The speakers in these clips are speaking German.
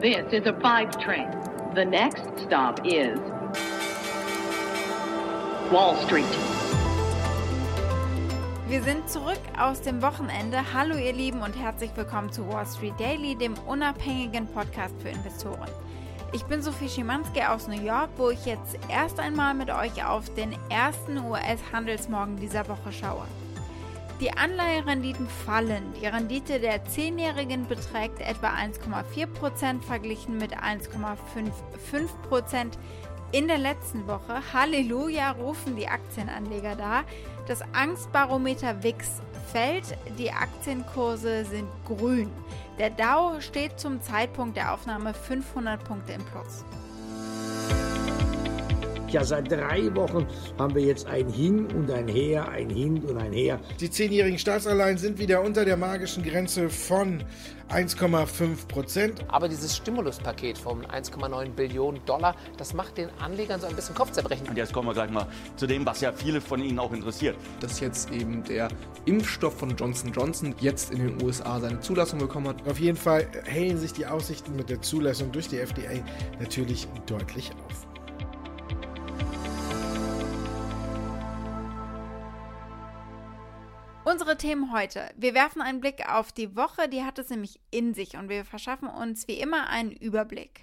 This is a five train. The next stop is Wall Street. Wir sind zurück aus dem Wochenende. Hallo ihr Lieben und herzlich willkommen zu Wall Street Daily, dem unabhängigen Podcast für Investoren. Ich bin Sophie Schimanski aus New York, wo ich jetzt erst einmal mit euch auf den ersten US-Handelsmorgen dieser Woche schaue. Die Anleiherenditen fallen. Die Rendite der 10-Jährigen beträgt etwa 1,4% verglichen mit 1,55% in der letzten Woche. Halleluja rufen die Aktienanleger da. Das Angstbarometer WIX fällt, die Aktienkurse sind grün. Der Dow steht zum Zeitpunkt der Aufnahme 500 Punkte im Plus. Ja, seit drei Wochen haben wir jetzt ein Hin und ein Her, ein Hin und ein Her. Die zehnjährigen Staatsanleihen sind wieder unter der magischen Grenze von 1,5 Prozent. Aber dieses Stimuluspaket von 1,9 Billionen Dollar, das macht den Anlegern so ein bisschen Kopfzerbrechen. Und jetzt kommen wir gleich mal zu dem, was ja viele von Ihnen auch interessiert. Dass jetzt eben der Impfstoff von Johnson Johnson jetzt in den USA seine Zulassung bekommen hat. Auf jeden Fall hellen sich die Aussichten mit der Zulassung durch die FDA natürlich deutlich auf. Unsere Themen heute. Wir werfen einen Blick auf die Woche, die hat es nämlich in sich und wir verschaffen uns wie immer einen Überblick.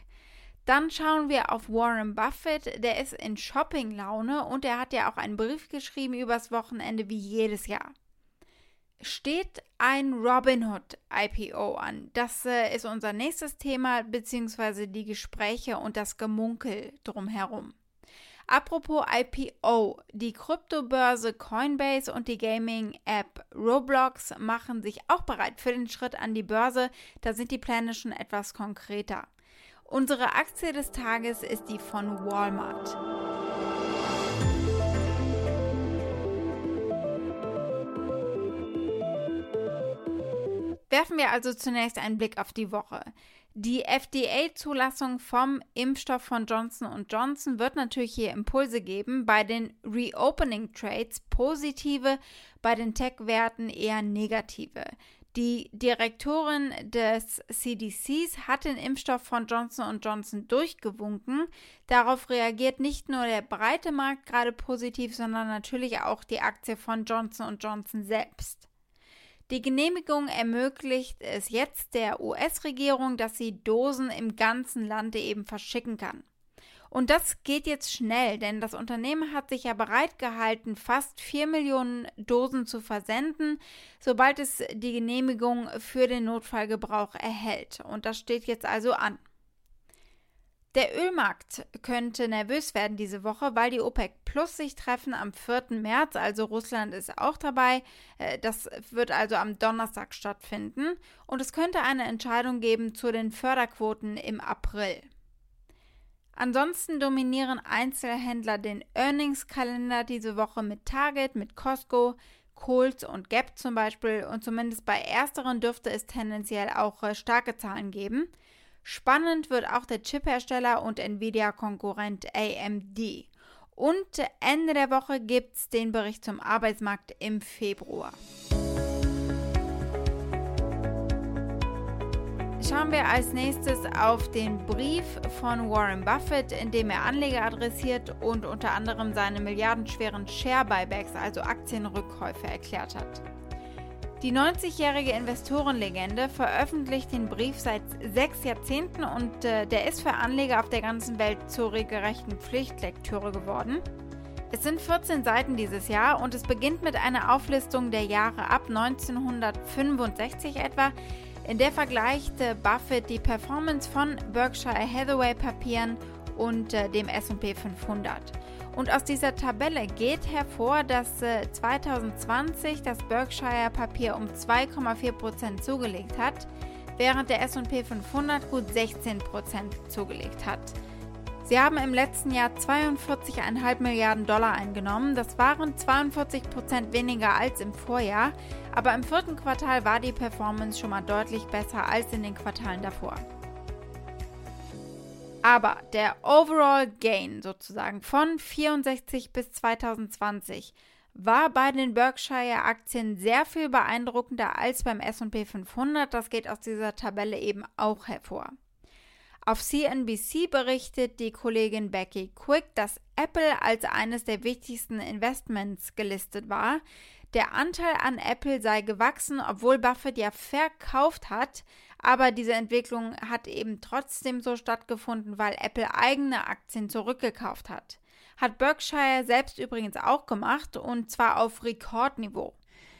Dann schauen wir auf Warren Buffett, der ist in Shopping-Laune und er hat ja auch einen Brief geschrieben übers Wochenende wie jedes Jahr. Steht ein Robinhood IPO an? Das äh, ist unser nächstes Thema, beziehungsweise die Gespräche und das Gemunkel drumherum. Apropos IPO, die Kryptobörse Coinbase und die Gaming-App Roblox machen sich auch bereit für den Schritt an die Börse. Da sind die Pläne schon etwas konkreter. Unsere Aktie des Tages ist die von Walmart. Werfen wir also zunächst einen Blick auf die Woche. Die FDA-Zulassung vom Impfstoff von Johnson Johnson wird natürlich hier Impulse geben. Bei den Reopening Trades positive, bei den Tech-Werten eher negative. Die Direktorin des CDCs hat den Impfstoff von Johnson Johnson durchgewunken. Darauf reagiert nicht nur der breite Markt gerade positiv, sondern natürlich auch die Aktie von Johnson Johnson selbst. Die Genehmigung ermöglicht es jetzt der US-Regierung, dass sie Dosen im ganzen Lande eben verschicken kann. Und das geht jetzt schnell, denn das Unternehmen hat sich ja bereit gehalten, fast 4 Millionen Dosen zu versenden, sobald es die Genehmigung für den Notfallgebrauch erhält. Und das steht jetzt also an. Der Ölmarkt könnte nervös werden diese Woche, weil die OPEC Plus sich treffen am 4. März, also Russland ist auch dabei. Äh, das wird also am Donnerstag stattfinden und es könnte eine Entscheidung geben zu den Förderquoten im April. Ansonsten dominieren Einzelhändler den Earnings-Kalender diese Woche mit Target, mit Costco, Kohl's und Gap zum Beispiel und zumindest bei ersteren dürfte es tendenziell auch äh, starke Zahlen geben. Spannend wird auch der Chiphersteller und Nvidia-Konkurrent AMD. Und Ende der Woche gibt es den Bericht zum Arbeitsmarkt im Februar. Schauen wir als nächstes auf den Brief von Warren Buffett, in dem er Anleger adressiert und unter anderem seine milliardenschweren Share-Buybacks, also Aktienrückkäufe, erklärt hat. Die 90-jährige Investorenlegende veröffentlicht den Brief seit sechs Jahrzehnten und äh, der ist für Anleger auf der ganzen Welt zur regelrechten Pflichtlektüre geworden. Es sind 14 Seiten dieses Jahr und es beginnt mit einer Auflistung der Jahre ab 1965 etwa. In der vergleicht äh, Buffett die Performance von Berkshire Hathaway Papieren und äh, dem SP 500. Und aus dieser Tabelle geht hervor, dass 2020 äh, das Berkshire-Papier um 2,4% zugelegt hat, während der SP 500 gut 16% zugelegt hat. Sie haben im letzten Jahr 42,5 Milliarden Dollar eingenommen. Das waren 42% weniger als im Vorjahr, aber im vierten Quartal war die Performance schon mal deutlich besser als in den Quartalen davor. Aber der Overall Gain sozusagen von 64 bis 2020 war bei den Berkshire-Aktien sehr viel beeindruckender als beim SP 500. Das geht aus dieser Tabelle eben auch hervor. Auf CNBC berichtet die Kollegin Becky Quick, dass Apple als eines der wichtigsten Investments gelistet war. Der Anteil an Apple sei gewachsen, obwohl Buffett ja verkauft hat, aber diese Entwicklung hat eben trotzdem so stattgefunden, weil Apple eigene Aktien zurückgekauft hat. Hat Berkshire selbst übrigens auch gemacht und zwar auf Rekordniveau.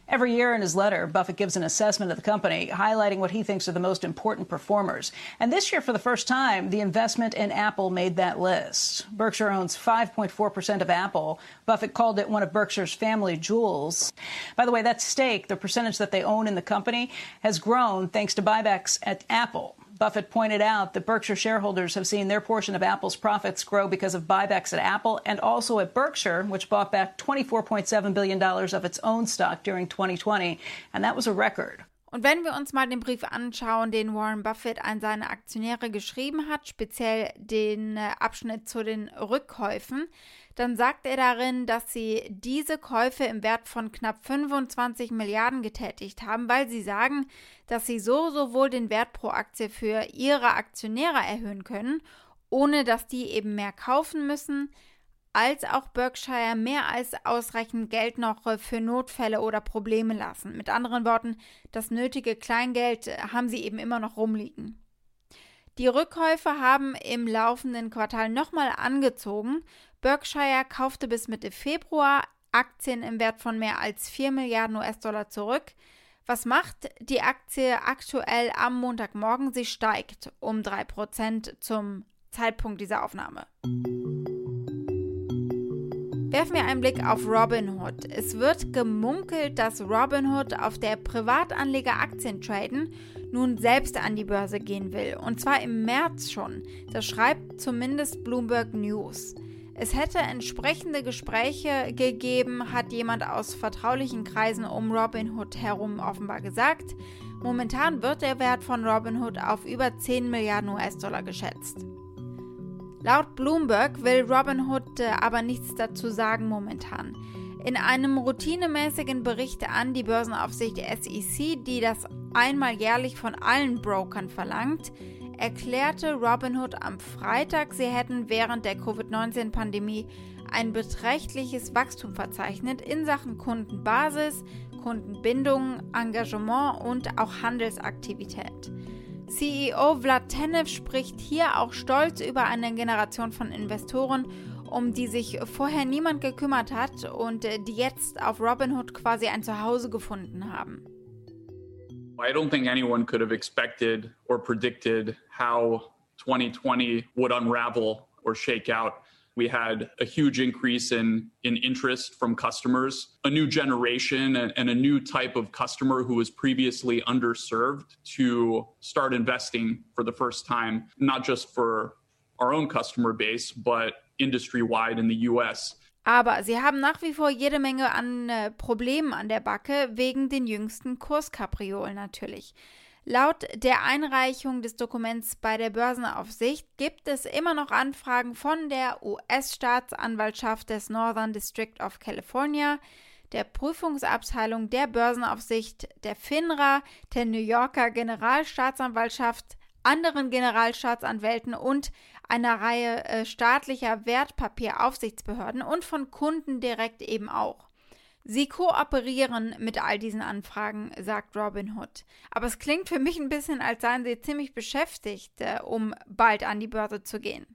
Every year in his letter, Buffett gives an assessment of the company, highlighting what he thinks are the most important performers. And this year, for the first time, the investment in Apple made that list. Berkshire owns 5.4% of Apple. Buffett called it one of Berkshire's family jewels. By the way, that stake, the percentage that they own in the company, has grown thanks to buybacks at Apple. Buffett pointed out that Berkshire shareholders have seen their portion of Apple's profits grow because of buybacks at Apple and also at Berkshire, which bought back $24.7 billion of its own stock during 2020. And that was a record. Und wenn wir uns mal den Brief anschauen, den Warren Buffett an seine Aktionäre geschrieben hat, speziell den äh, Abschnitt zu den Rückkäufen, dann sagt er darin, dass sie diese Käufe im Wert von knapp 25 Milliarden getätigt haben, weil sie sagen, dass sie so sowohl den Wert pro Aktie für ihre Aktionäre erhöhen können, ohne dass die eben mehr kaufen müssen, als auch Berkshire mehr als ausreichend Geld noch für Notfälle oder Probleme lassen. Mit anderen Worten, das nötige Kleingeld haben sie eben immer noch rumliegen. Die Rückkäufe haben im laufenden Quartal nochmal angezogen. Berkshire kaufte bis Mitte Februar Aktien im Wert von mehr als 4 Milliarden US-Dollar zurück. Was macht die Aktie aktuell am Montagmorgen? Sie steigt um 3% zum Zeitpunkt dieser Aufnahme. Werfen wir einen Blick auf Robinhood. Es wird gemunkelt, dass Robinhood auf der Privatanleger Aktien traden nun selbst an die Börse gehen will. Und zwar im März schon. Das schreibt zumindest Bloomberg News. Es hätte entsprechende Gespräche gegeben, hat jemand aus vertraulichen Kreisen um Robinhood herum offenbar gesagt. Momentan wird der Wert von Robinhood auf über 10 Milliarden US-Dollar geschätzt. Laut Bloomberg will Robinhood äh, aber nichts dazu sagen momentan. In einem routinemäßigen Bericht an die Börsenaufsicht SEC, die das einmal jährlich von allen Brokern verlangt, erklärte Robinhood am Freitag, sie hätten während der Covid-19-Pandemie ein beträchtliches Wachstum verzeichnet in Sachen Kundenbasis, Kundenbindung, Engagement und auch Handelsaktivität. CEO Vlad Tenev spricht hier auch stolz über eine Generation von Investoren, um die sich vorher niemand gekümmert hat und die jetzt auf Robinhood quasi ein Zuhause gefunden haben. I don't think anyone could have expected or predicted how 2020 would unravel or shake out. We had a huge increase in, in interest from customers, a new generation and, a new type of customer who was previously underserved to start investing for the first time, not just for our own customer base, but industry wide in the US. Aber sie haben nach wie vor jede Menge an äh, Problemen an der Backe, wegen den jüngsten Kurskapriolen natürlich. Laut der Einreichung des Dokuments bei der Börsenaufsicht gibt es immer noch Anfragen von der US-Staatsanwaltschaft des Northern District of California, der Prüfungsabteilung der Börsenaufsicht, der FINRA, der New Yorker Generalstaatsanwaltschaft, anderen Generalstaatsanwälten und einer Reihe äh, staatlicher Wertpapieraufsichtsbehörden und von Kunden direkt eben auch. Sie kooperieren mit all diesen Anfragen, sagt Robin Hood. Aber es klingt für mich ein bisschen, als seien sie ziemlich beschäftigt, äh, um bald an die Börse zu gehen.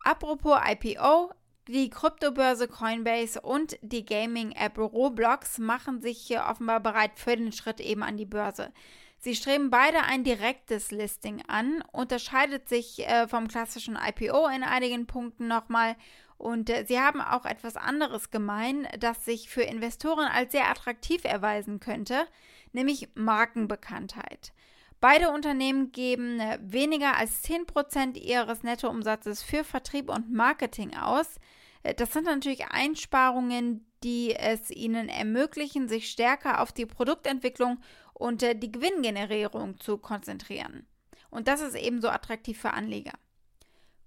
Apropos IPO, die Kryptobörse Coinbase und die Gaming-App Roblox machen sich hier offenbar bereit für den Schritt eben an die Börse. Sie streben beide ein direktes Listing an, unterscheidet sich äh, vom klassischen IPO in einigen Punkten nochmal und äh, sie haben auch etwas anderes gemein, das sich für Investoren als sehr attraktiv erweisen könnte, nämlich Markenbekanntheit. Beide Unternehmen geben äh, weniger als 10% ihres Nettoumsatzes für Vertrieb und Marketing aus. Äh, das sind natürlich Einsparungen, die es ihnen ermöglichen, sich stärker auf die Produktentwicklung und die Gewinngenerierung zu konzentrieren. Und das ist ebenso attraktiv für Anleger.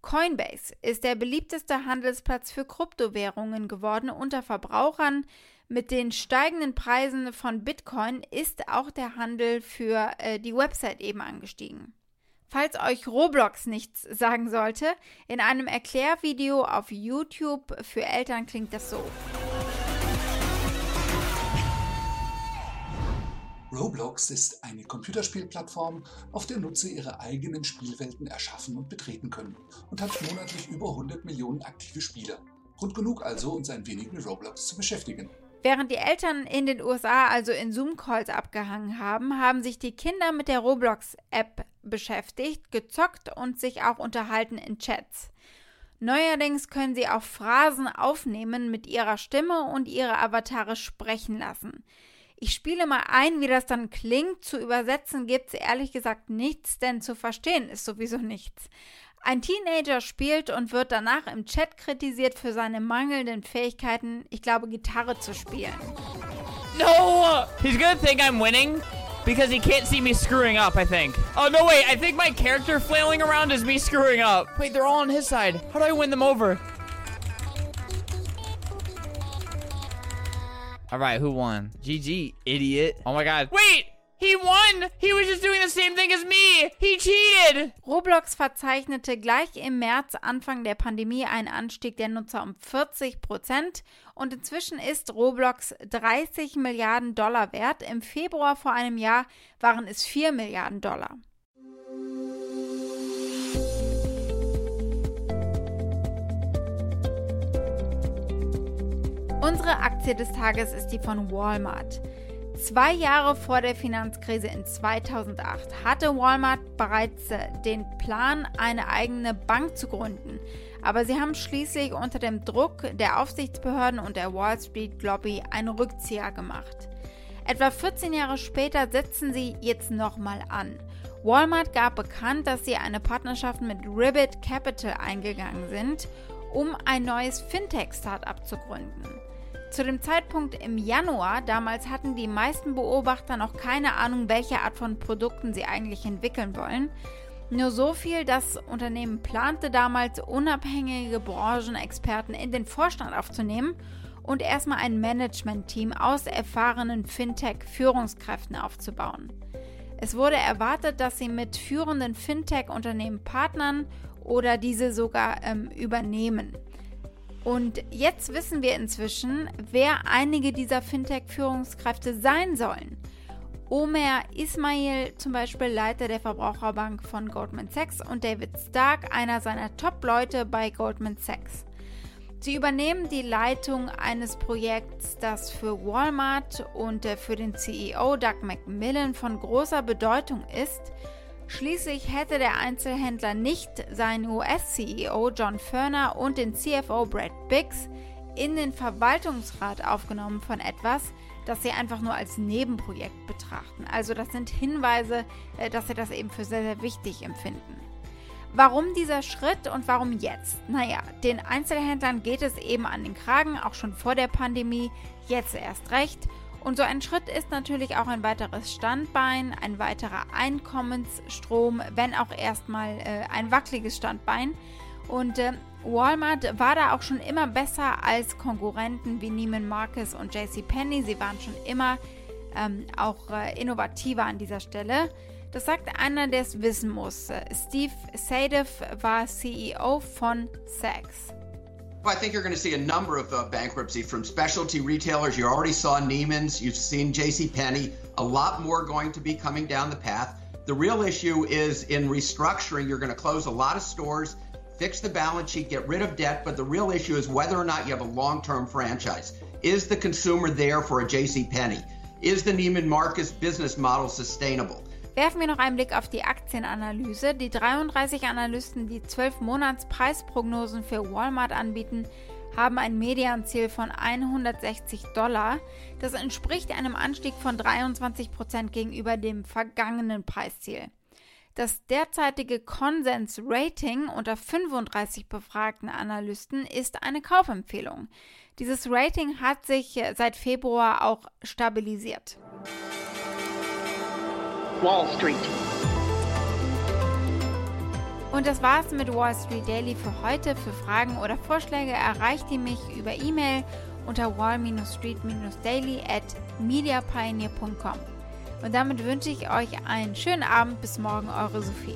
Coinbase ist der beliebteste Handelsplatz für Kryptowährungen geworden unter Verbrauchern. Mit den steigenden Preisen von Bitcoin ist auch der Handel für äh, die Website eben angestiegen. Falls euch Roblox nichts sagen sollte, in einem Erklärvideo auf YouTube für Eltern klingt das so. Roblox ist eine Computerspielplattform, auf der Nutzer ihre eigenen Spielwelten erschaffen und betreten können und hat monatlich über 100 Millionen aktive Spieler. Grund genug also, uns ein wenig mit Roblox zu beschäftigen. Während die Eltern in den USA also in Zoom-Calls abgehangen haben, haben sich die Kinder mit der Roblox-App beschäftigt, gezockt und sich auch unterhalten in Chats. Neuerdings können sie auch Phrasen aufnehmen mit ihrer Stimme und ihre Avatare sprechen lassen. Ich spiele mal ein, wie das dann klingt. Zu übersetzen gibt es ehrlich gesagt nichts, denn zu verstehen ist sowieso nichts. Ein Teenager spielt und wird danach im Chat kritisiert für seine mangelnden Fähigkeiten, ich glaube, Gitarre zu spielen. No! He's gonna think I'm winning because he can't see me screwing up, I think. Oh, no, wait, I think my character flailing around is me screwing up. Wait, they're all on his side. How do I win them over? All right, who won? GG, idiot. Oh my god. Wait! He won! He was just doing the same thing as me! He cheated! Roblox verzeichnete gleich im März, Anfang der Pandemie, einen Anstieg der Nutzer um 40 Prozent und inzwischen ist Roblox 30 Milliarden Dollar wert. Im Februar vor einem Jahr waren es 4 Milliarden Dollar. Unsere Aktie des Tages ist die von Walmart. Zwei Jahre vor der Finanzkrise in 2008 hatte Walmart bereits äh, den Plan, eine eigene Bank zu gründen. Aber sie haben schließlich unter dem Druck der Aufsichtsbehörden und der Wall Street Lobby einen Rückzieher gemacht. Etwa 14 Jahre später setzen sie jetzt nochmal an. Walmart gab bekannt, dass sie eine Partnerschaft mit Ribbit Capital eingegangen sind, um ein neues Fintech-Startup zu gründen. Zu dem Zeitpunkt im Januar, damals hatten die meisten Beobachter noch keine Ahnung, welche Art von Produkten sie eigentlich entwickeln wollen. Nur so viel, das Unternehmen plante damals, unabhängige Branchenexperten in den Vorstand aufzunehmen und erstmal ein Management-Team aus erfahrenen Fintech-Führungskräften aufzubauen. Es wurde erwartet, dass sie mit führenden Fintech-Unternehmen partnern oder diese sogar ähm, übernehmen. Und jetzt wissen wir inzwischen, wer einige dieser Fintech-Führungskräfte sein sollen. Omer Ismail, zum Beispiel Leiter der Verbraucherbank von Goldman Sachs, und David Stark, einer seiner Top-Leute bei Goldman Sachs. Sie übernehmen die Leitung eines Projekts, das für Walmart und für den CEO Doug McMillan von großer Bedeutung ist Schließlich hätte der Einzelhändler nicht seinen US-CEO John Ferner und den CFO Brad Biggs in den Verwaltungsrat aufgenommen von etwas, das sie einfach nur als Nebenprojekt betrachten. Also das sind Hinweise, äh, dass sie das eben für sehr, sehr wichtig empfinden. Warum dieser Schritt und warum jetzt? Naja, den Einzelhändlern geht es eben an den Kragen, auch schon vor der Pandemie, jetzt erst recht. Und so ein Schritt ist natürlich auch ein weiteres Standbein, ein weiterer Einkommensstrom, wenn auch erstmal äh, ein wackeliges Standbein. Und äh, Walmart war da auch schon immer besser als Konkurrenten wie Neiman Marcus und JCPenney. Sie waren schon immer ähm, auch äh, innovativer an dieser Stelle. Das sagt einer, der es wissen muss. Steve Sadef war CEO von Saks. I think you're going to see a number of uh, bankruptcy from specialty retailers. You already saw Neiman's, you've seen J.C. Penney. A lot more going to be coming down the path. The real issue is in restructuring. You're going to close a lot of stores, fix the balance sheet, get rid of debt. But the real issue is whether or not you have a long-term franchise. Is the consumer there for a J.C. Penney? Is the Neiman Marcus business model sustainable? Werfen wir noch einen Blick auf die Aktienanalyse. Die 33 Analysten, die 12 Monats Preisprognosen für Walmart anbieten, haben ein Medianziel von 160 Dollar. Das entspricht einem Anstieg von 23 Prozent gegenüber dem vergangenen Preisziel. Das derzeitige Konsens-Rating unter 35 befragten Analysten ist eine Kaufempfehlung. Dieses Rating hat sich seit Februar auch stabilisiert. Wall Street. Und das war's mit Wall Street Daily für heute. Für Fragen oder Vorschläge erreicht ihr mich über E-Mail unter wall-street-daily at mediapioneer.com. Und damit wünsche ich euch einen schönen Abend. Bis morgen, eure Sophie.